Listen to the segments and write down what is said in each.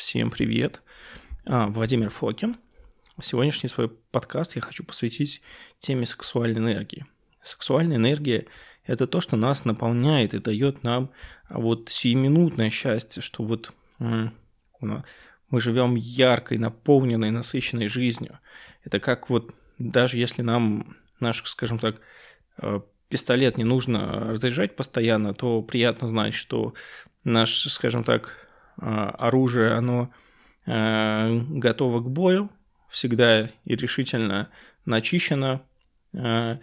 Всем привет. А, Владимир Фокин. Сегодняшний свой подкаст я хочу посвятить теме сексуальной энергии. Сексуальная энергия – это то, что нас наполняет и дает нам вот сиюминутное счастье, что вот мы живем яркой, наполненной, насыщенной жизнью. Это как вот даже если нам наш, скажем так, э, пистолет не нужно разряжать постоянно, то приятно знать, что наш, скажем так, а, оружие, оно а, готово к бою, всегда и решительно начищено а,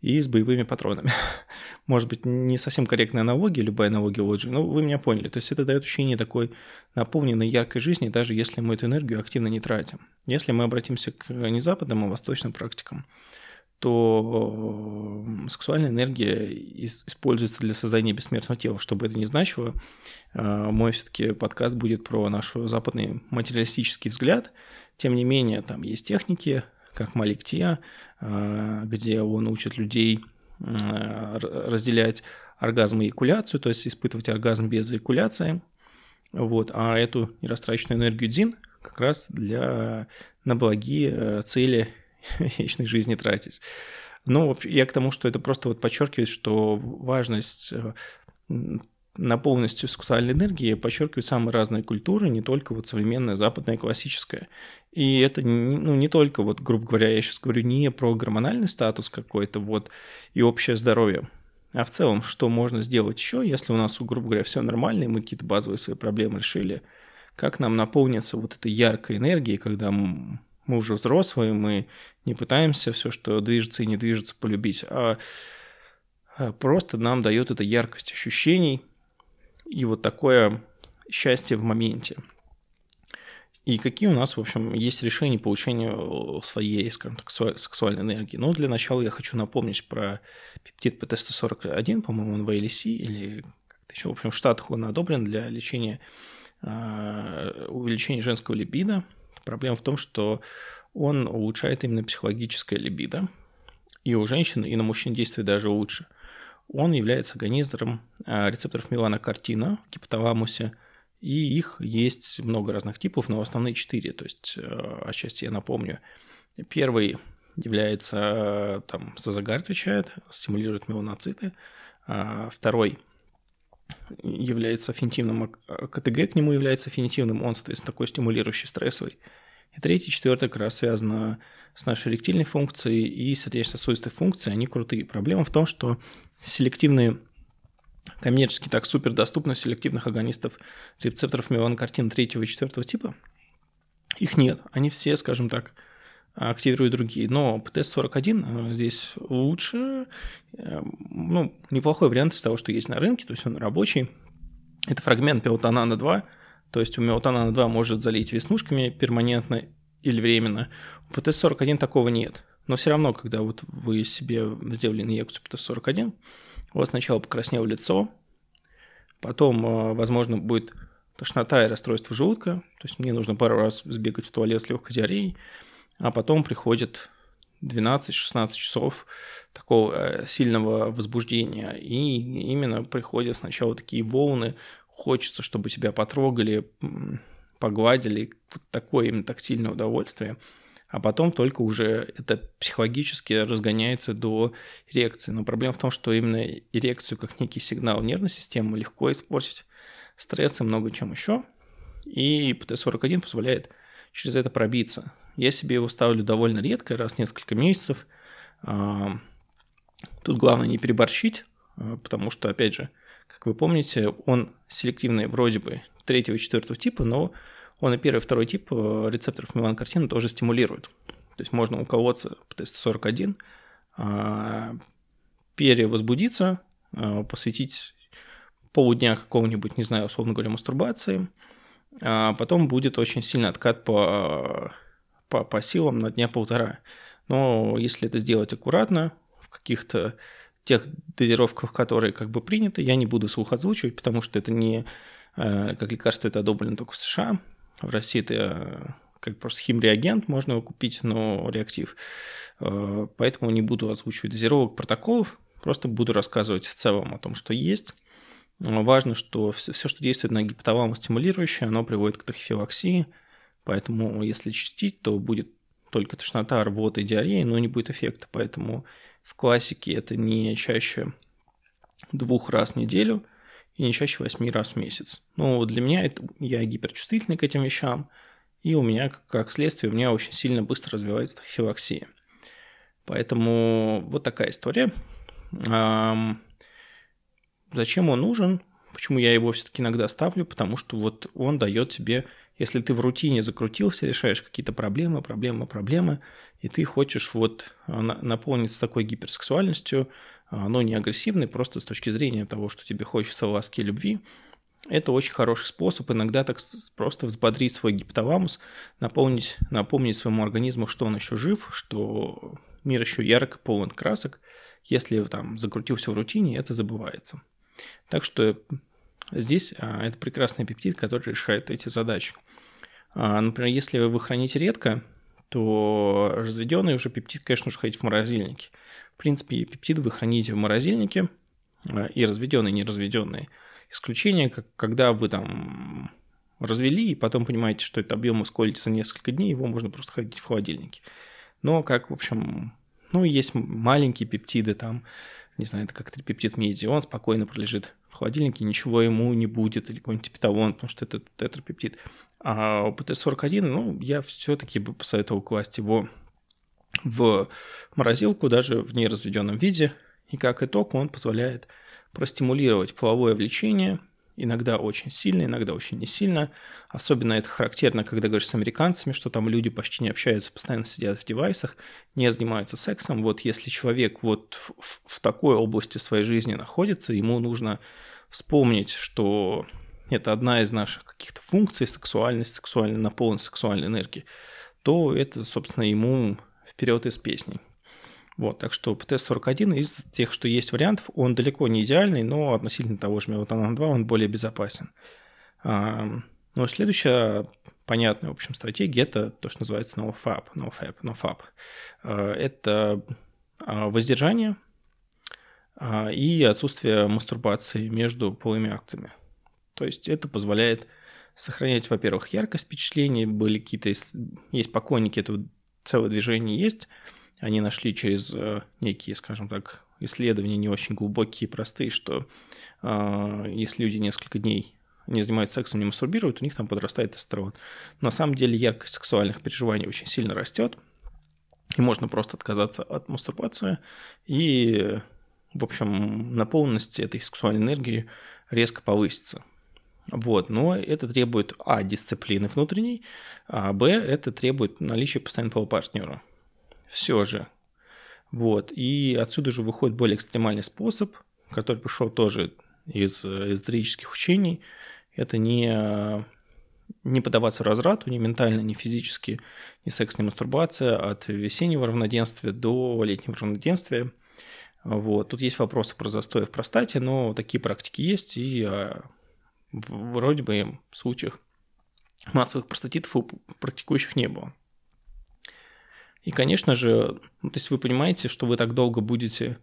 и с боевыми патронами. Может быть, не совсем корректная аналогия, любая аналогия лоджии, но вы меня поняли. То есть это дает ощущение такой наполненной яркой жизни, даже если мы эту энергию активно не тратим. Если мы обратимся к не западным, а восточным практикам, то э, сексуальная энергия используется для создания бессмертного тела. Что бы это ни значило, э, мой все-таки подкаст будет про наш западный материалистический взгляд. Тем не менее, там есть техники, как Маликтия, э, где он учит людей разделять оргазм и эякуляцию, то есть испытывать оргазм без эякуляции. Вот. А эту нерастраченную энергию дзин как раз для, на благие цели вечной жизни тратить. Ну, я к тому, что это просто вот подчеркивает, что важность э, на полностью сексуальной энергии подчеркивают самые разные культуры, не только вот современная западная классическая. И это ну, не только, вот, грубо говоря, я сейчас говорю не про гормональный статус какой-то вот и общее здоровье, а в целом, что можно сделать еще, если у нас, грубо говоря, все нормально, и мы какие-то базовые свои проблемы решили, как нам наполниться вот этой яркой энергией, когда мы уже взрослые, мы не пытаемся все, что движется и не движется, полюбить, а, а просто нам дает это яркость ощущений и вот такое счастье в моменте. И какие у нас, в общем, есть решения получения своей, скажем так, сексуальной энергии? Ну, для начала я хочу напомнить про пептид ПТ-141, по-моему, он в ALC или как-то еще, в общем, в Штатах он одобрен для лечения а, увеличения женского либидо – Проблема в том, что он улучшает именно психологическое либидо, и у женщин, и на мужчин действует даже лучше. Он является агонизатором а, рецепторов меланокартина в гипоталамусе, и их есть много разных типов, но основные четыре, то есть э, отчасти я напомню. Первый является, там, за отвечает, стимулирует меланоциты. А второй является аффинитивным, а КТГ к нему является аффинитивным, он, соответственно, такой стимулирующий, стрессовый. И третий, четвертый как раз связано с нашей эректильной функцией и сердечно-сосудистой функцией. Они крутые. Проблема в том, что селективные коммерчески так супер доступны селективных агонистов рецепторов меланокартина третьего и четвертого типа. Их нет. Они все, скажем так, активируют другие. Но ПТС-41 э, здесь лучше, э, ну, неплохой вариант из того, что есть на рынке, то есть он рабочий. Это фрагмент пелотонана 2, то есть у мелатонана 2 может залить веснушками перманентно или временно. У ПТС-41 такого нет. Но все равно, когда вот вы себе сделали инъекцию ПТС-41, у вас сначала покраснело лицо, потом, э, возможно, будет тошнота и расстройство желудка, то есть мне нужно пару раз сбегать в туалет с легкой диареей, а потом приходит 12-16 часов такого э, сильного возбуждения, и именно приходят сначала такие волны хочется, чтобы тебя потрогали, погладили, такое именно тактильное удовольствие. А потом только уже это психологически разгоняется до эрекции. Но проблема в том, что именно эрекцию как некий сигнал нервной системы легко испортить стресс и много чем еще. И ПТ-41 позволяет через это пробиться. Я себе его ставлю довольно редко, раз в несколько месяцев. А, тут главное не переборщить, а, потому что, опять же, как вы помните, он селективный вроде бы третьего и четвертого типа, но он и первый и второй тип э, рецепторов меланокартина тоже стимулирует. То есть можно уколоться ПТС-41, а, перевозбудиться, посвятить полудня какого-нибудь, не знаю, условно говоря, мастурбации, а потом будет очень сильный откат по, по, по силам на дня полтора. Но если это сделать аккуратно, в каких-то тех дозировках, которые как бы приняты, я не буду слух озвучивать, потому что это не э, как лекарство, это одобрено только в США. В России это э, как просто химреагент, можно его купить, но реактив. Э, поэтому не буду озвучивать дозировок протоколов, просто буду рассказывать в целом о том, что есть. важно, что все, что действует на гипоталамус стимулирующее, оно приводит к тахифилаксии, поэтому если чистить, то будет только тошнота, рвота и диарея, но не будет эффекта. Поэтому в классике это не чаще двух раз в неделю и не чаще восьми раз в месяц. Но для меня это, я гиперчувствительный к этим вещам, и у меня, как следствие, у меня очень сильно быстро развивается тахифилаксия. Поэтому вот такая история. Зачем он нужен? Почему я его все-таки иногда ставлю? Потому что вот он дает тебе если ты в рутине закрутился, решаешь какие-то проблемы, проблемы, проблемы, и ты хочешь вот а, наполниться такой гиперсексуальностью, а, но не агрессивной, просто с точки зрения того, что тебе хочется ласки и любви, это очень хороший способ иногда так просто взбодрить свой гипоталамус, наполнить, напомнить своему организму, что он еще жив, что мир еще ярко, полон красок. Если там закрутился в рутине, это забывается. Так что здесь а, это прекрасный пептид, который решает эти задачи. А, например, если вы храните редко, то разведенный уже пептид, конечно, нужно хранить в морозильнике. В принципе, пептиды вы храните в морозильнике, а, и разведенные, и неразведенные. Исключение, когда вы там развели, и потом понимаете, что этот объем исколится несколько дней, его можно просто хранить в холодильнике. Но, как, в общем, ну, есть маленькие пептиды, там, не знаю, это как трипептид меди, он спокойно пролежит в холодильнике, ничего ему не будет, или какой-нибудь типиталон, потому что это тетрапептид. А ПТ-41, ну, я все-таки бы посоветовал класть его в морозилку, даже в неразведенном виде, и как итог он позволяет простимулировать половое влечение, иногда очень сильно, иногда очень не сильно. Особенно это характерно, когда говоришь с американцами, что там люди почти не общаются, постоянно сидят в девайсах, не занимаются сексом. Вот если человек вот в, в такой области своей жизни находится, ему нужно вспомнить, что это одна из наших каких-то функций, сексуальность, сексуальная наполненность сексуальной энергии, то это, собственно, ему вперед из песни. Вот, так что ПТ-41 из тех, что есть вариантов, он далеко не идеальный, но относительно того же Мелатонан 2 он более безопасен. А, ну, следующая понятная, в общем, стратегия – это то, что называется NoFap. NoFap, NoFap. А, это а, воздержание и отсутствие мастурбации между полыми актами. То есть это позволяет сохранять, во-первых, яркость впечатлений, были какие-то, есть поклонники этого целое движение есть, они нашли через э, некие, скажем так, исследования не очень глубокие и простые, что э, если люди несколько дней не занимаются сексом, не мастурбируют, у них там подрастает тестостерон. На самом деле яркость сексуальных переживаний очень сильно растет, и можно просто отказаться от мастурбации, и, в общем, наполненность этой сексуальной энергии резко повысится. Вот, но это требует, а, дисциплины внутренней, а, б, это требует наличия постоянного партнера все же. Вот. И отсюда же выходит более экстремальный способ, который пришел тоже из эзотерических учений. Это не, не подаваться разрату, ни ментально, ни физически, ни секс, ни мастурбация, от весеннего равноденствия до летнего равноденствия. Вот. Тут есть вопросы про застой в простате, но такие практики есть, и а, вроде бы в случаях массовых простатитов у практикующих не было. И, конечно же, то есть вы понимаете, что вы так долго будете,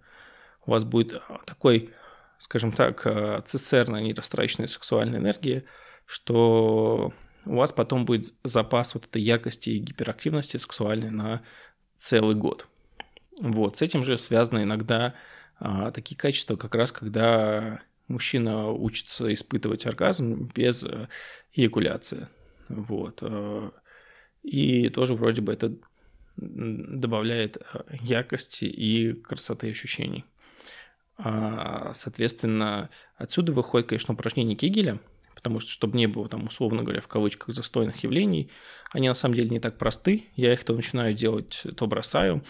у вас будет такой, скажем так, а, цистерна нерастраченной сексуальной энергии, что у вас потом будет запас вот этой яркости и гиперактивности сексуальной на целый год. Вот, с этим же связаны иногда а, такие качества, как раз когда мужчина учится испытывать оргазм без э, эякуляции. Вот. Э, и тоже вроде бы это добавляет э, яркости и красоты ощущений. А, соответственно, отсюда выходит, конечно, упражнение Кегеля, потому что, чтобы не было там, условно говоря, в кавычках застойных явлений, они на самом деле не так просты. Я их то начинаю делать, то бросаю.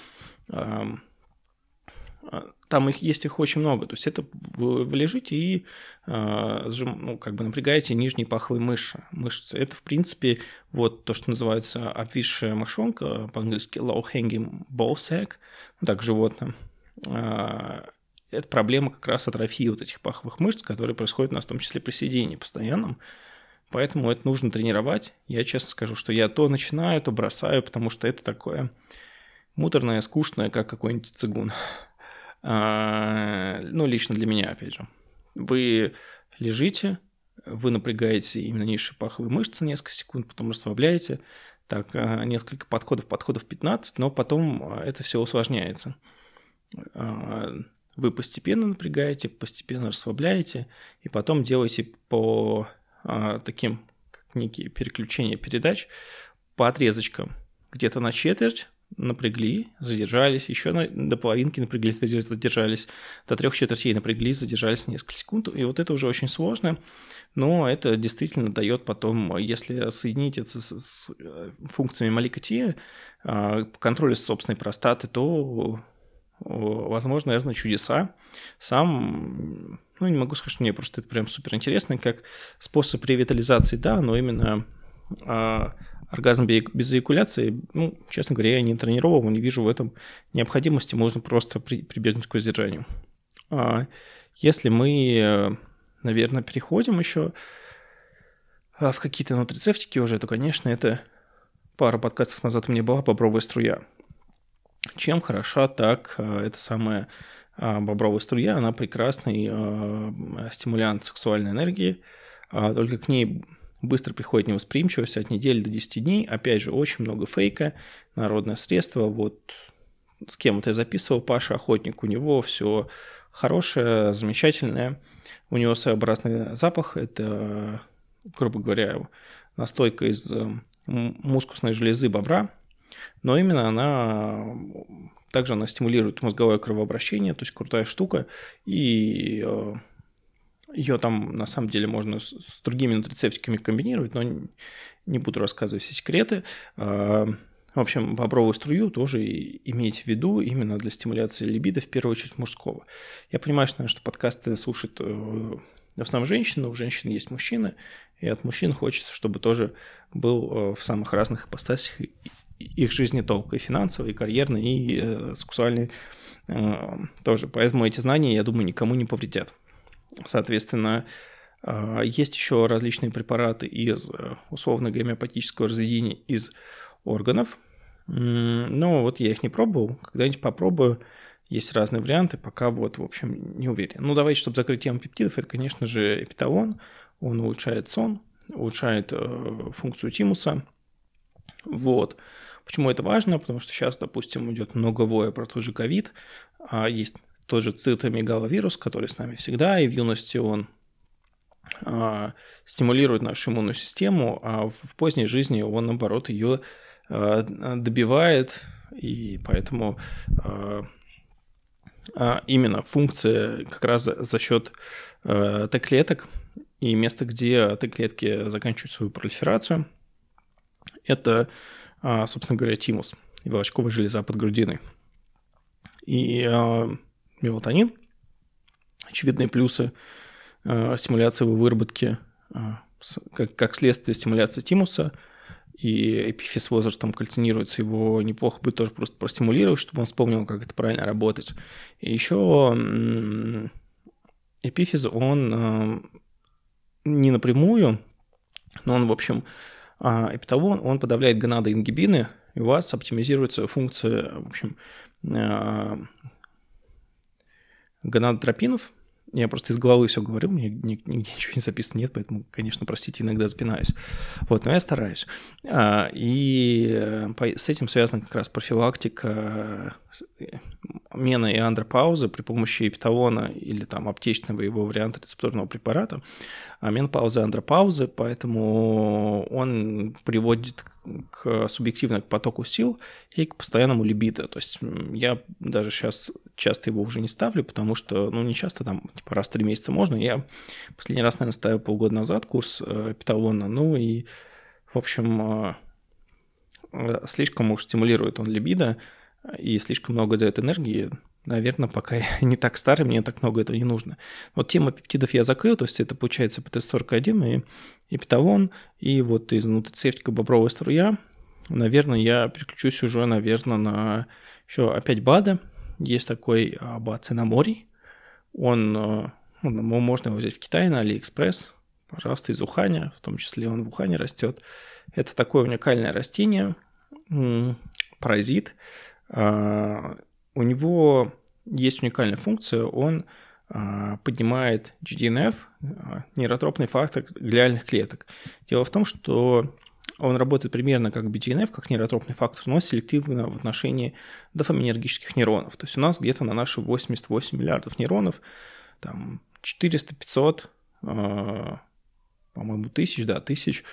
Там их есть их очень много. То есть это вы, вы лежите и э, ну, как бы напрягаете нижние паховые мышцы. мышцы. Это, в принципе, вот то, что называется обвисшая мошонка, по-английски low hanging ball sack, ну, так животное. Э, это проблема как раз атрофии вот этих паховых мышц, которые происходят у нас в том числе при сидении постоянном. Поэтому это нужно тренировать. Я честно скажу, что я то начинаю, то бросаю, потому что это такое муторное, скучное, как какой-нибудь цигун. А, ну, лично для меня, опять же. Вы лежите, вы напрягаете именно низшие паховые мышцы несколько секунд, потом расслабляете, так, а, несколько подходов, подходов 15, но потом а, это все усложняется. Вы постепенно напрягаете, постепенно расслабляете, и потом делаете по таким, как некие переключения передач, по отрезочкам. Где-то на четверть напрягли, задержались, еще на, до половинки напряглись, задержались, до трех четвертей напряглись, задержались несколько секунд. И вот это уже очень сложно, но это действительно дает потом, если соединить это с, с э, функциями Малика Ти, по контролю собственной простаты, то возможно, наверное, чудеса. Сам, ну, не могу сказать, что мне просто это прям супер интересно, как способ ревитализации, да, но именно а, оргазм без эякуляции, ну, честно говоря, я не тренировал, не вижу в этом необходимости, можно просто при, прибегнуть к воздержанию. А если мы, наверное, переходим еще а, в какие-то нутрицептики уже, то, конечно, это пара подкастов назад у меня была бобровая струя. Чем хороша так а, эта самая а, бобровая струя? Она прекрасный стимулянт сексуальной энергии, только к ней быстро приходит невосприимчивость от недели до 10 дней. Опять же, очень много фейка, народное средство. Вот с кем то я записывал, Паша Охотник, у него все хорошее, замечательное. У него своеобразный запах. Это, грубо говоря, настойка из э, мускусной железы бобра. Но именно она также она стимулирует мозговое кровообращение, то есть крутая штука. И э, ее там на самом деле можно с, другими нутрицептиками комбинировать, но не буду рассказывать все секреты. В общем, бобровую струю тоже имейте в виду именно для стимуляции либидо, в первую очередь мужского. Я понимаю, что, что подкасты слушают э, в основном женщины, у женщин есть мужчины, и от мужчин хочется, чтобы тоже был э, в самых разных ипостасях их жизни толк, и финансовый, и карьерный, и э, сексуальный тоже. Поэтому эти знания, я думаю, никому не повредят. Соответственно, а, есть еще различные препараты из э, условно-гомеопатического разведения из органов. Но вот я их не пробовал. Когда-нибудь попробую. Есть разные варианты, пока вот, в общем, не уверен. Ну, давайте, чтобы закрыть тему пептидов, это, конечно же, эпиталон. Он улучшает сон, улучшает э, функцию тимуса. Вот. Почему это важно? Потому что сейчас, допустим, идет много воя про тот же ковид, а есть тот же цитомегаловирус, который с нами всегда, и в юности он а, стимулирует нашу иммунную систему, а в поздней жизни он, наоборот, ее а, добивает, и поэтому а, именно функция как раз за, счет а, Т-клеток и место, где Т-клетки заканчивают свою пролиферацию, это, а, собственно говоря, тимус и волочковая железа под грудиной. И а, мелатонин. Очевидные плюсы э, стимуляции его выработки э, как, как следствие стимуляции тимуса, и эпифиз возрастом кальцинируется, его неплохо бы тоже просто простимулировать, чтобы он вспомнил, как это правильно работать. И еще эпифиз, он э, не напрямую, но он, в общем, эпиталон, он подавляет гонадоингибины, и у вас оптимизируется функция, в общем, гонадотропинов. Я просто из головы все говорю, мне нигде ничего не записано нет, поэтому, конечно, простите, иногда запинаюсь. Вот, но я стараюсь. А, и э, с этим связана как раз профилактика мена и андропаузы при помощи эпиталона или там аптечного его варианта рецепторного препарата. А менопауза и андропаузы, поэтому он приводит к субъективно к потоку сил и к постоянному либидо. То есть я даже сейчас часто его уже не ставлю, потому что, ну, не часто, там, типа, раз в три месяца можно. Я последний раз, наверное, ставил полгода назад курс э, питалона, ну, и, в общем, э, слишком уж стимулирует он либидо, и слишком много дает энергии, наверное, пока я не так старый, мне так много этого не нужно. Вот тема пептидов я закрыл, то есть это получается ПТ-41 и эпиталон, и вот из нутрицептика бобровая струя, наверное, я переключусь уже, наверное, на еще опять БАДы. Есть такой а, БАД цинаморий, он, э, ну, можно его взять в Китае на Алиэкспресс, пожалуйста, из Уханя, в том числе он в Ухане растет. Это такое уникальное растение, паразит, а, у него есть уникальная функция, он а, поднимает GDNF, а, нейротропный фактор глиальных клеток. Дело в том, что он работает примерно как BDNF, как нейротропный фактор, но селективно в отношении дофаминергических нейронов. То есть у нас где-то на наши 88 миллиардов нейронов там 400-500, э, по-моему, тысяч, да, тысяч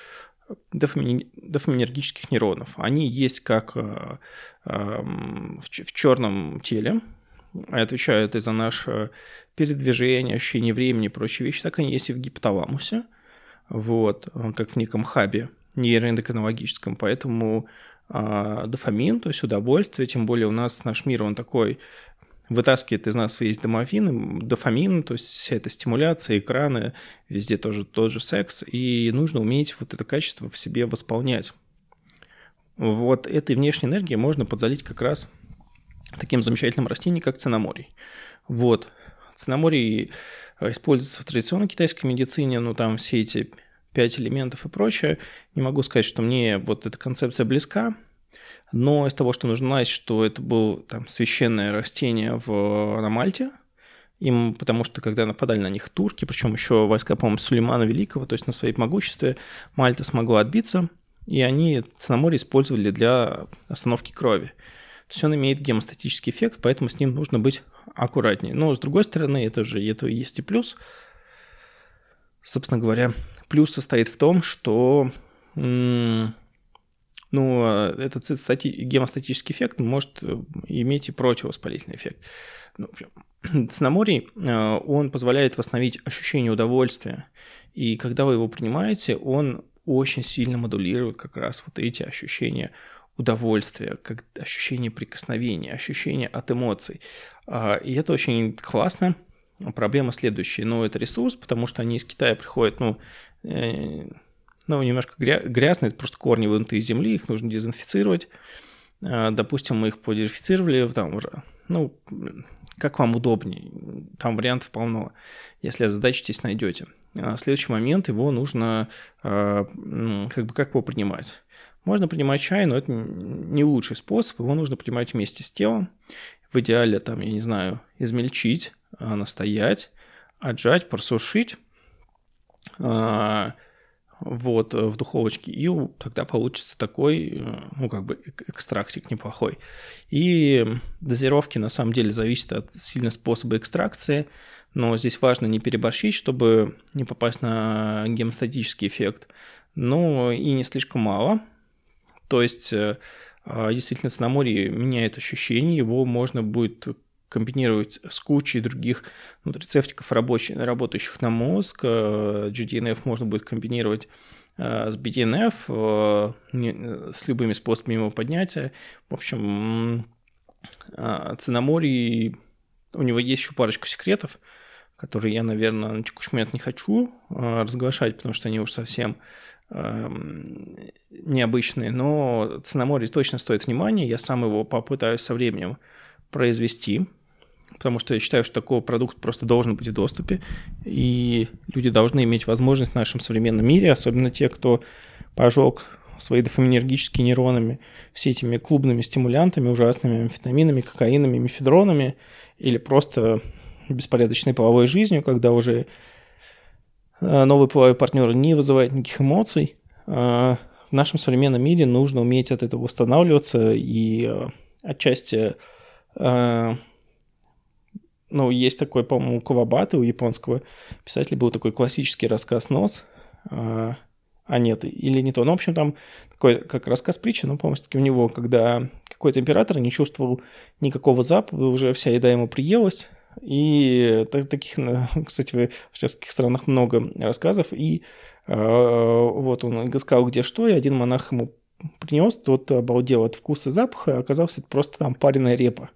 дофаминергических нейронов. Они есть как э, э, в, черном теле, отвечают и за наше передвижение, ощущение времени и прочие вещи, так они есть и в гипоталамусе, вот, как в неком хабе нейроэндокринологическом, поэтому э, дофамин, то есть удовольствие, тем более у нас наш мир, он такой вытаскивает из нас весь домофин, дофамин, то есть вся эта стимуляция, экраны, везде тоже тот же секс, и нужно уметь вот это качество в себе восполнять. Вот этой внешней энергией можно подзалить как раз таким замечательным растением, как цинаморий. Вот. Цинаморий э, используется в традиционной китайской медицине, но там все эти пять элементов и прочее. Не могу сказать, что мне вот эта концепция близка, но из того, что нужно знать, что это было там священное растение в, на Мальте, им, потому что когда нападали на них турки, причем еще войска, по-моему, Сулеймана Великого, то есть на своей могуществе, Мальта смогла отбиться, и они Цинаморе использовали для остановки крови. То есть он имеет гемостатический эффект, поэтому с ним нужно быть аккуратнее. Но с другой стороны, это же это есть и плюс. Собственно говоря, плюс состоит в том, что ну, а этот цитостати... гемостатический эффект может э, иметь и противовоспалительный эффект. Ну, цинаморий, э, он позволяет восстановить ощущение удовольствия, и когда вы его принимаете, он очень сильно модулирует как раз вот эти ощущения удовольствия, как ощущение прикосновения, ощущение от эмоций. А, и это очень классно. Проблема следующая. Ну, это ресурс, потому что они из Китая приходят, ну, э, ну, немножко грязно, это просто корни вынутые из земли, их нужно дезинфицировать. А, допустим, мы их подерифицировали, там, ну, как вам удобнее, там вариантов полно. Если озадачитесь, найдете. А следующий момент, его нужно, а, как бы, как его принимать? Можно принимать чай, но это не лучший способ, его нужно принимать вместе с телом. В идеале, там, я не знаю, измельчить, настоять, отжать, просушить, вот, э, в духовочке, и тогда получится такой, э, ну, как бы экстрактик неплохой. И дозировки на самом деле зависят от сильно способа экстракции, но здесь важно не переборщить, чтобы не попасть на гемостатический эффект, но и не слишком мало. То есть, э, а, действительно, цинаморий меняет ощущение, его можно будет комбинировать с кучей других нутрицептиков, рабочих, работающих на мозг. Э, GDNF можно будет комбинировать э, с BDNF, э, с любыми способами его поднятия. В общем, Цинаморий, у него есть еще парочку секретов, которые я, наверное, на текущий момент не хочу разглашать, потому что они уж совсем эм, необычные, но Цинаморий точно стоит внимания, я сам его попытаюсь со временем произвести, потому что я считаю, что такой продукт просто должен быть в доступе, и люди должны иметь возможность в нашем современном мире, особенно те, кто пожег свои дофаминергические нейронами, все этими клубными стимулянтами, ужасными амфетаминами, кокаинами, мефедронами, или просто беспорядочной половой жизнью, когда уже э, новый половой партнер не вызывает никаких эмоций. А в нашем современном мире нужно уметь от этого восстанавливаться и э, отчасти э, ну, есть такой, по-моему, у Кавабаты, у японского писателя был такой классический рассказ «Нос», а, а нет, или не то. Ну, в общем, там такой, как рассказ притчи, но, по-моему, таки у него, когда какой-то император не чувствовал никакого запаха, уже вся еда ему приелась, и таких, кстати, в таких странах много рассказов, и э, вот он сказал, где что, и один монах ему принес, тот обалдел от вкуса и запаха, а оказалось, это просто там пареная репа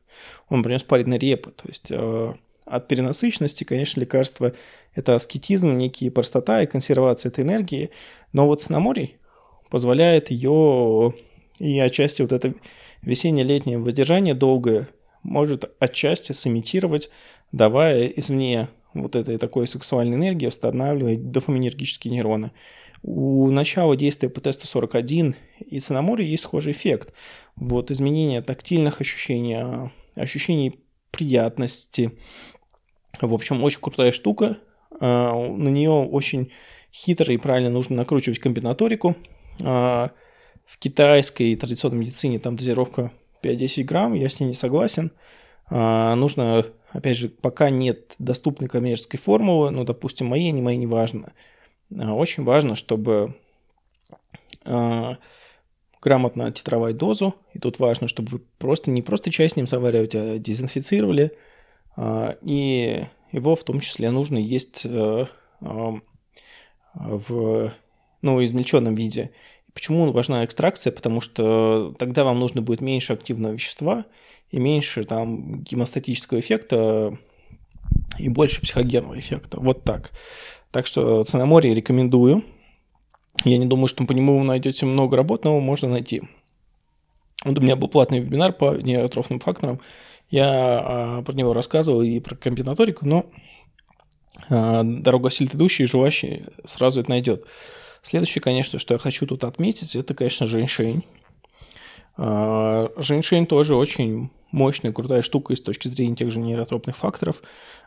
он принес парень репы. То есть э, от перенасыщенности, конечно, лекарство – это аскетизм, некие простота и консервация этой энергии. Но вот цинаморий позволяет ее и отчасти вот это весенне-летнее воздержание долгое может отчасти сымитировать, давая извне вот этой такой сексуальной энергии восстанавливать дофаминергические нейроны. У начала действия по тесту 41 и цинамория есть схожий эффект. Вот изменение тактильных ощущений, ощущений приятности, В общем, очень крутая штука. А, на нее очень хитро и правильно нужно накручивать комбинаторику. А, в китайской традиционной медицине там дозировка 5-10 грамм, я с ней не согласен. А, нужно, опять же, пока нет доступной коммерческой формулы, ну, допустим, моей, не моей, не важно. Очень важно, чтобы грамотно титровать дозу. И тут важно, чтобы вы просто не просто чай с ним заваривать, а дезинфицировали. И его в том числе нужно есть э, в ну, измельченном виде. Почему важна экстракция? Потому что тогда вам нужно будет меньше активного вещества и меньше там гемостатического эффекта и больше психогенного эффекта. Вот так. Так что ценоморье рекомендую. Я не думаю, что по нему вы найдете много работ, но можно найти. Вот у меня был платный вебинар по нейротрофным факторам. Я а, про него рассказывал и про комбинаторику, но а, дорога сильно идущий и жеващий сразу это найдет. Следующее, конечно, что я хочу тут отметить, это, конечно, женьшень. А, женьшень тоже очень мощная, крутая штука с точки зрения тех же нейротропных факторов.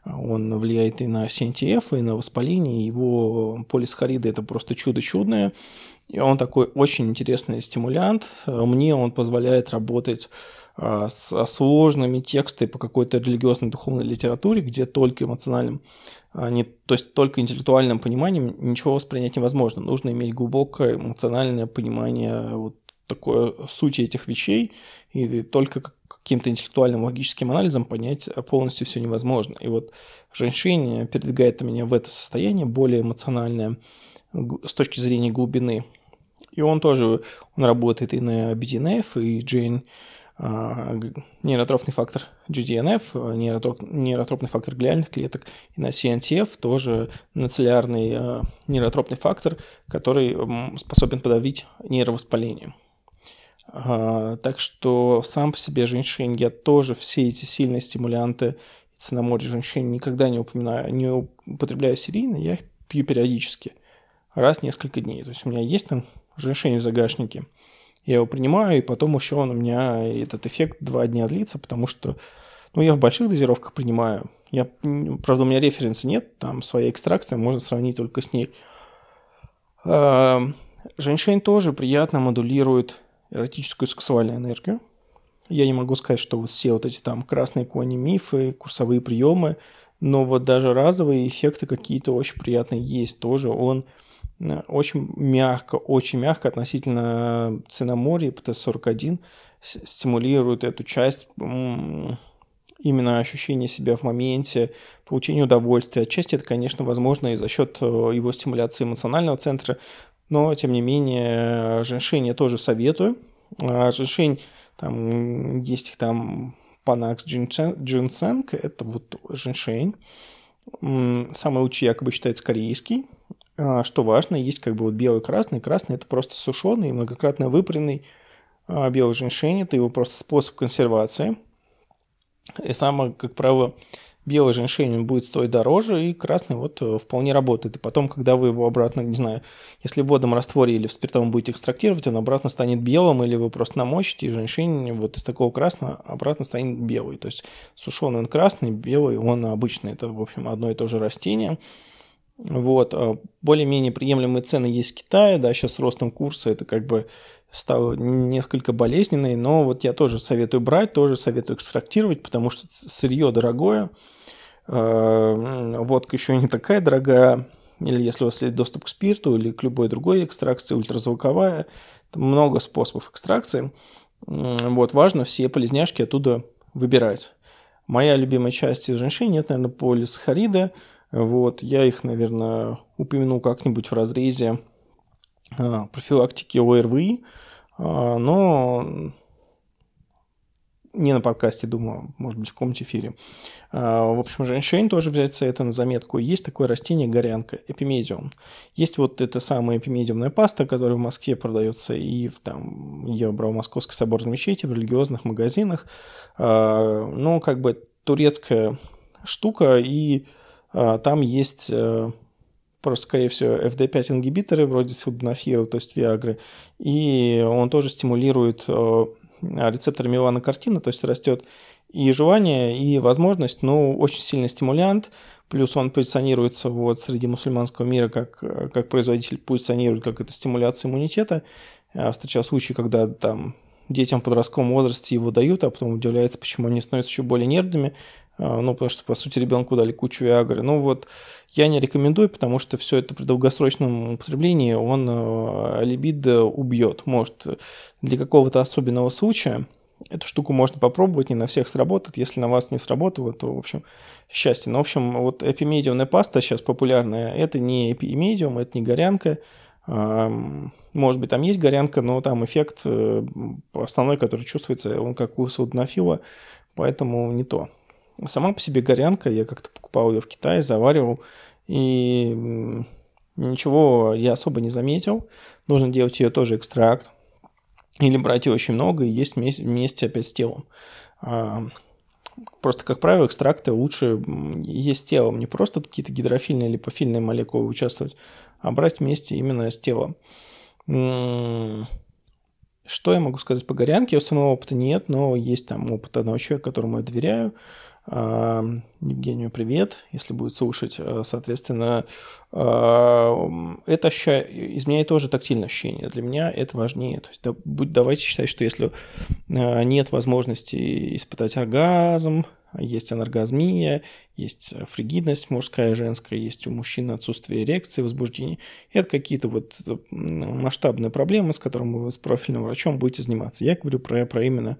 Он влияет и на CNTF, и на воспаление. Его полисахариды – это просто чудо чудное. И он такой очень интересный стимулянт. Мне он позволяет работать а, со сложными текстами по какой-то религиозной духовной литературе, где только эмоциональным, а, не, то есть только интеллектуальным пониманием ничего воспринять невозможно. Нужно иметь глубокое эмоциональное понимание вот такой сути этих вещей, и только каким-то интеллектуальным логическим анализом понять полностью все невозможно. И вот женщина передвигает меня в это состояние более эмоциональное с точки зрения глубины. И он тоже, он работает и на BDNF, и Jane а, нейротрофный фактор GDNF, нейротропный фактор глиальных клеток, и на CNTF тоже нацеллярный а, нейротропный фактор, который способен подавить нейровоспаление. А, так что сам по себе женьшень я тоже все эти сильные стимулянты цинаморе женьшень никогда не упоминаю, не употребляю серийно, я их пью периодически, раз в несколько дней. То есть у меня есть там женьшень в загашнике – я его принимаю, и потом еще он у меня этот эффект два дня длится, потому что ну, я в больших дозировках принимаю. Я, правда, у меня референса нет, там своя экстракция, можно сравнить только с ней. А, женьшень тоже приятно модулирует эротическую сексуальную энергию. Я не могу сказать, что вот все вот эти там красные кони мифы, курсовые приемы, но вот даже разовые эффекты какие-то очень приятные есть тоже. Он очень мягко, очень мягко относительно ценоморья ПТ-41 стимулирует эту часть именно ощущение себя в моменте, получение удовольствия. Отчасти это, конечно, возможно и за счет э, его стимуляции эмоционального центра, но, тем не менее, женьшень я тоже советую. А женьшень, там есть их там Panax Ginseng, это вот женьшень. Самый лучший якобы считается корейский, а, что важно, есть как бы вот белый красный. Красный это просто сушеный, многократно выпаренный а, белый женьшень. Это его просто способ консервации. И самое, как правило, белый женьшень будет стоить дороже, и красный вот э, вполне работает. И потом, когда вы его обратно, не знаю, если в водном растворе или в спиртовом будете экстрактировать, он обратно станет белым, или вы просто намочите, и женьшень вот из такого красного обратно станет белый. То есть сушеный он красный, белый он обычный. Это, в общем, одно и то же растение. Вот. А более-менее приемлемые цены есть в Китае, да, сейчас с ростом курса это как бы стало несколько болезненной, но вот я тоже советую брать, тоже советую экстрактировать, потому что сырье дорогое, а, водка еще не такая дорогая, или если у вас есть доступ к спирту или к любой другой экстракции, ультразвуковая, много способов экстракции. Вот, важно все полезняшки оттуда выбирать. Моя любимая часть из женьшень, нет, наверное, полисахарида, вот, я их, наверное, упомяну как-нибудь в разрезе а, профилактики ОРВИ, а, но не на подкасте, думаю, может быть, в каком-нибудь эфире. А, в общем, женьшень тоже взять это на заметку. Есть такое растение горянка, эпимедиум. Есть вот эта самая эпимедиумная паста, которая в Москве продается и в, там, я брал в Московской соборной мечети, в религиозных магазинах. Ну, как бы турецкая штука, и там есть э, просто, скорее всего, FD5 ингибиторы вроде силденафира, то есть Виагры, и он тоже стимулирует э, рецепторы меланокартина, то есть растет и желание, и возможность, ну, очень сильный стимулянт, плюс он позиционируется вот среди мусульманского мира как, как производитель позиционирует как это стимуляция иммунитета. Я встречал случаи, когда там детям в подростковом возрасте его дают, а потом удивляется, почему они становятся еще более нервными, а, ну, потому что, по сути, ребенку дали кучу Виагры. Ну, вот я не рекомендую, потому что все это при долгосрочном употреблении он э, либидо убьет. Может, для какого-то особенного случая эту штуку можно попробовать, не на всех сработает. Если на вас не сработало, то, в общем, счастье. Но, в общем, вот эпимедиумная паста сейчас популярная. Это не эпимедиум, это не горянка. Может быть, там есть горянка, но там эффект э, основной, который чувствуется, он как у саудонофила, поэтому не то. Сама по себе горянка, я как-то покупал ее в Китае, заваривал, и ничего я особо не заметил. Нужно делать ее тоже экстракт. Или брать ее очень много и есть вместе опять с телом. А, просто, как правило, экстракты лучше есть с телом. Не просто какие-то гидрофильные или липофильные молекулы участвовать, а брать вместе именно с телом. Что я могу сказать по горянке? У самого опыта нет, но есть там опыт одного человека, которому я доверяю. Евгению привет, если будет слушать. Э, соответственно, это изменяет тоже тактильное ощущение. Для меня это важнее. То есть давайте считать, что если э, нет возможности испытать оргазм, есть анаргазмия, есть фригидность мужская, женская, есть у мужчин отсутствие эрекции, возбуждения. Это какие-то вот масштабные проблемы, с которыми вы с профильным врачом будете заниматься. Я говорю про, про именно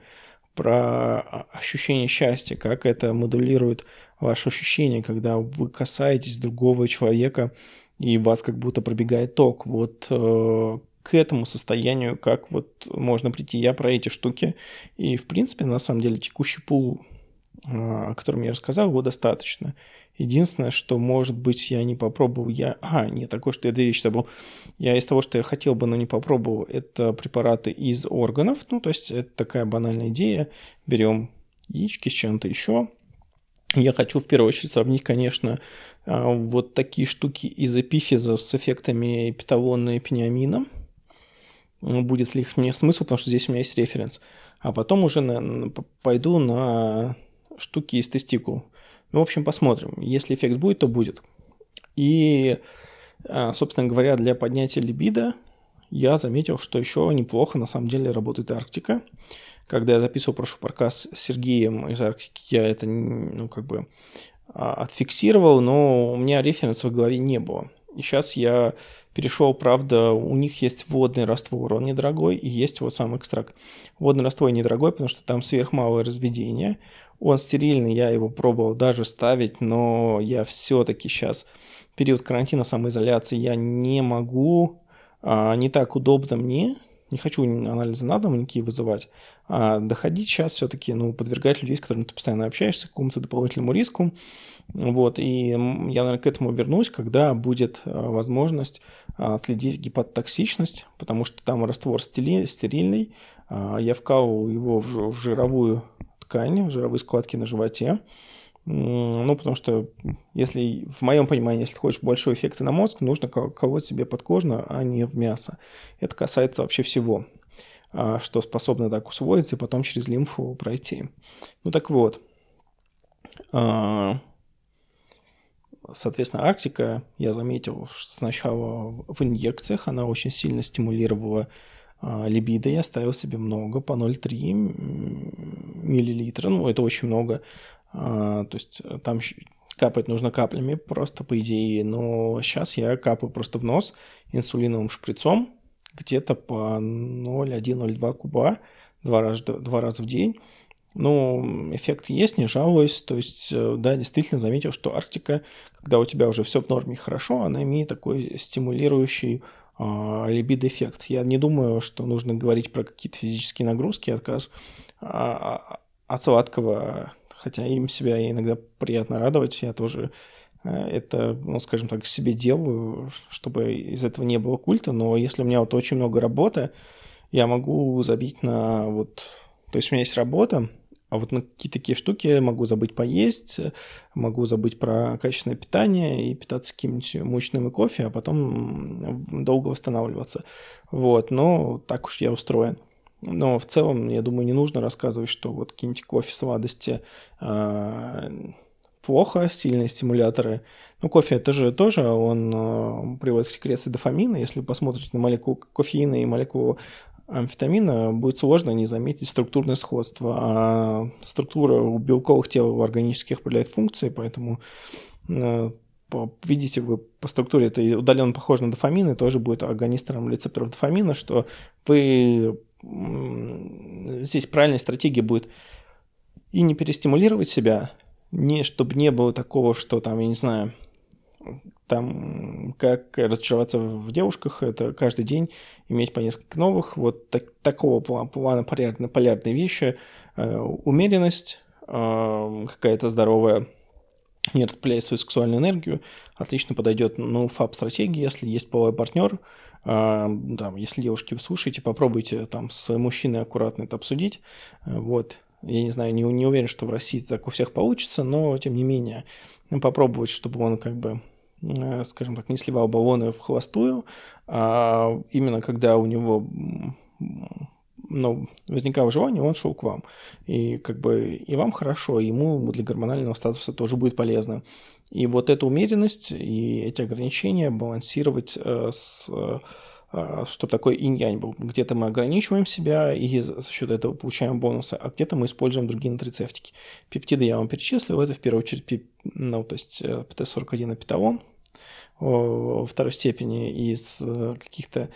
про а, ощущение счастья, как это модулирует ваше ощущение, когда вы касаетесь другого человека, и вас как будто пробегает ток. Вот э, к этому состоянию, как вот можно прийти. Я про эти штуки. И, в принципе, на самом деле, текущий пул, э, о котором я рассказал, его достаточно. Единственное, что, может быть, я не попробовал, я... А, нет, такое, что я две вещи забыл. Я из того, что я хотел бы, но не попробовал, это препараты из органов. Ну, то есть это такая банальная идея. Берем яички с чем-то еще. Я хочу в первую очередь сравнить, конечно, а, вот такие штуки из эпифиза с эффектами питалона и пениамина. Будет ли их мне смысл, потому что здесь у меня есть референс. А потом уже на, пойду на штуки из тестикул. Ну, в общем, посмотрим. Если эффект будет, то будет. И, а, собственно говоря, для поднятия либидо я заметил, что еще неплохо на самом деле работает Арктика. Когда я записывал прошлый подкаст с Сергеем из Арктики, я это, ну, как бы а, отфиксировал, но у меня референса в голове не было. И сейчас я перешел, правда, у них есть водный раствор, он недорогой, и есть вот сам экстракт. Водный раствор недорогой, потому что там сверхмалое разведение. Он стерильный, я его пробовал даже ставить, но я все-таки сейчас, период карантина, самоизоляции, я не могу, а, не так удобно мне, не хочу анализы на дом никакие вызывать, а доходить сейчас все-таки, ну, подвергать людей, с которыми ты постоянно общаешься, какому-то дополнительному риску, вот, и я, наверное, к этому вернусь, когда будет а, возможность отследить а, гепатотоксичность, потому что там раствор стерильный, я вкалывал его в жировую ткани, жировые складки на животе. Ну, потому что, если, в моем понимании, если хочешь большой эффект на мозг, нужно колоть себе подкожно, а не в мясо. Это касается вообще всего, а, что способно так усвоиться и потом через лимфу пройти. Ну, так вот. А, соответственно, Арктика, я заметил, сначала в инъекциях она очень сильно стимулировала а, либидо я ставил себе много, по 0,3 миллилитра. Ну, это очень много. А, то есть э, там капать нужно каплями просто, по идее. Но сейчас я капаю просто в нос инсулиновым шприцом где-то по 0,1-0,2 куба два раза, два раза в день. Ну, эффект есть, не жалуюсь. То есть, э, да, действительно заметил, что Арктика, когда у тебя уже все в норме хорошо, она имеет такой стимулирующий а, либидо-эффект. Я не думаю, что нужно говорить про какие-то физические нагрузки, отказ от сладкого, хотя им себя иногда приятно радовать, я тоже э, это, ну, скажем так, себе делаю, чтобы из этого не было культа, но если у меня вот очень много работы, я могу забить на вот... То есть у меня есть работа, а вот на какие-то такие штуки могу забыть поесть, могу забыть про качественное питание и питаться каким-нибудь мучным и кофе, а потом долго восстанавливаться. Вот, но так уж я устроен. Но в целом, я думаю, не нужно рассказывать, что вот какие-нибудь кофе, сладости э, плохо, сильные стимуляторы. Ну, кофе это же тоже, он э, приводит к секреции дофамина. Если посмотрите на молекулу кофеина и молекулу амфетамина, будет сложно не заметить структурное сходство. А структура у белковых тел в органических определяет функции, поэтому э, видите вы по структуре это удаленно похоже на дофамин и тоже будет агонистором рецепторов дофамина, что вы здесь правильная стратегия будет и не перестимулировать себя, не, чтобы не было такого, что там, я не знаю, там как разочароваться в девушках, это каждый день иметь по несколько новых, вот так, такого плана полярные, полярные вещи, э, умеренность, э, какая-то здоровая не распыляя свою сексуальную энергию, отлично подойдет, ну, фаб-стратегия, если есть половой партнер, а, там, если девушки вы слушаете, попробуйте там с мужчиной аккуратно это обсудить, вот, я не знаю, не, не уверен, что в России так у всех получится, но тем не менее попробовать, чтобы он как бы, э, скажем так, не сливал баллоны в холостую, а именно когда у него но возникало желание, он шел к вам. И как бы и вам хорошо, и ему для гормонального статуса тоже будет полезно. И вот эту умеренность и эти ограничения балансировать э, с э, чтобы такой инь-янь был. Где-то мы ограничиваем себя и за счет этого получаем бонусы, а где-то мы используем другие нутрицептики. Пептиды я вам перечислил, это в первую очередь пип, ну, то есть ПТ-41 апиталон, во второй степени из э, каких-то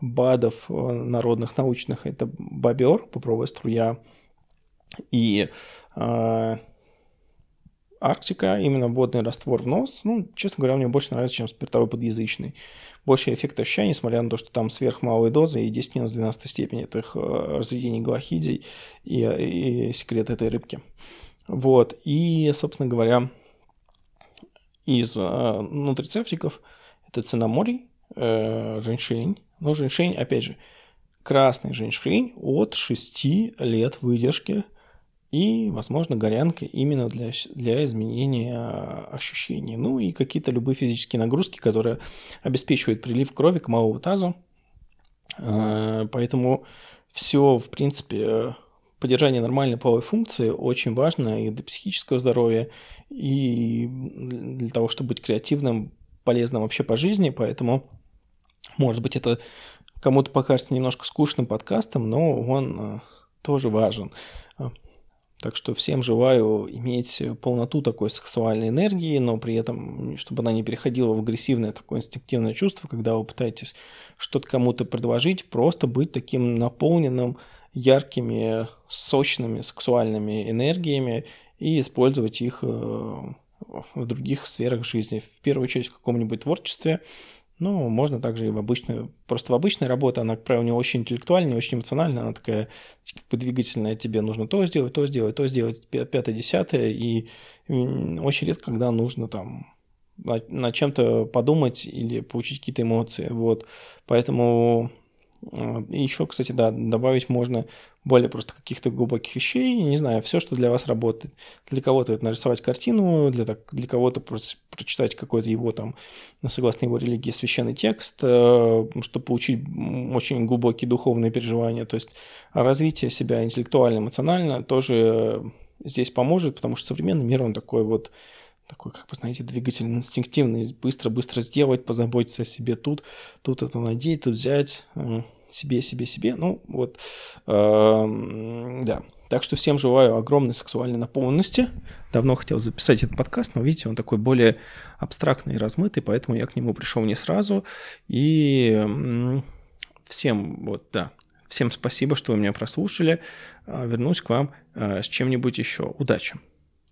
БАДов э, народных научных это бобер, пупровая струя и э, Арктика, именно водный раствор в нос. Ну, честно говоря, мне больше нравится, чем спиртовой подъязычный. Больше эффект ощущения, несмотря на то, что там сверхмалые дозы и 10 минус 12 степени этих э, разведений галахидий и, и секрет этой рыбки. Вот. И, собственно говоря, из э, нутрицептиков это цинаморий, э, женьшень, но женьшень, опять же, красный женьшень от 6 лет выдержки и, возможно, горянка именно для, для изменения ощущений. Ну и какие-то любые физические нагрузки, которые обеспечивают прилив крови к малому тазу. А, поэтому все, в принципе, поддержание нормальной половой функции очень важно и для психического здоровья, и для того, чтобы быть креативным, полезным вообще по жизни. Поэтому может быть, это кому-то покажется немножко скучным подкастом, но он э, тоже важен. А, так что всем желаю иметь полноту такой сексуальной энергии, но при этом, чтобы она не переходила в агрессивное такое инстинктивное чувство, когда вы пытаетесь что-то кому-то предложить, просто быть таким наполненным яркими, сочными сексуальными энергиями и использовать их э, в других сферах жизни. В первую очередь в каком-нибудь творчестве, ну, можно также и в обычную. Просто в обычной работе она, как правило, не очень интеллектуальная, очень эмоциональная. Она такая как бы двигательная. Тебе нужно то сделать, то сделать, то сделать, пятое, десятое. И очень редко, когда нужно там над чем-то подумать или получить какие-то эмоции. Вот. Поэтому еще, кстати, да, добавить можно более просто каких-то глубоких вещей, не знаю, все, что для вас работает. Для кого-то это нарисовать картину, для, для кого-то прочитать какой-то его там, согласно его религии, священный текст, э, чтобы получить очень глубокие духовные переживания. То есть развитие себя интеллектуально, эмоционально тоже здесь поможет, потому что современный мир, он такой вот такой, как бы, знаете, двигатель инстинктивный, быстро-быстро сделать, позаботиться о себе тут, тут это надеть, тут взять, себе, себе, себе, ну, вот, э, да. Так что всем желаю огромной сексуальной наполненности. Давно хотел записать этот подкаст, но, видите, он такой более абстрактный и размытый, поэтому я к нему пришел не сразу. И всем, вот, да, всем спасибо, что вы меня прослушали. А, вернусь к вам э, с чем-нибудь еще. Удачи!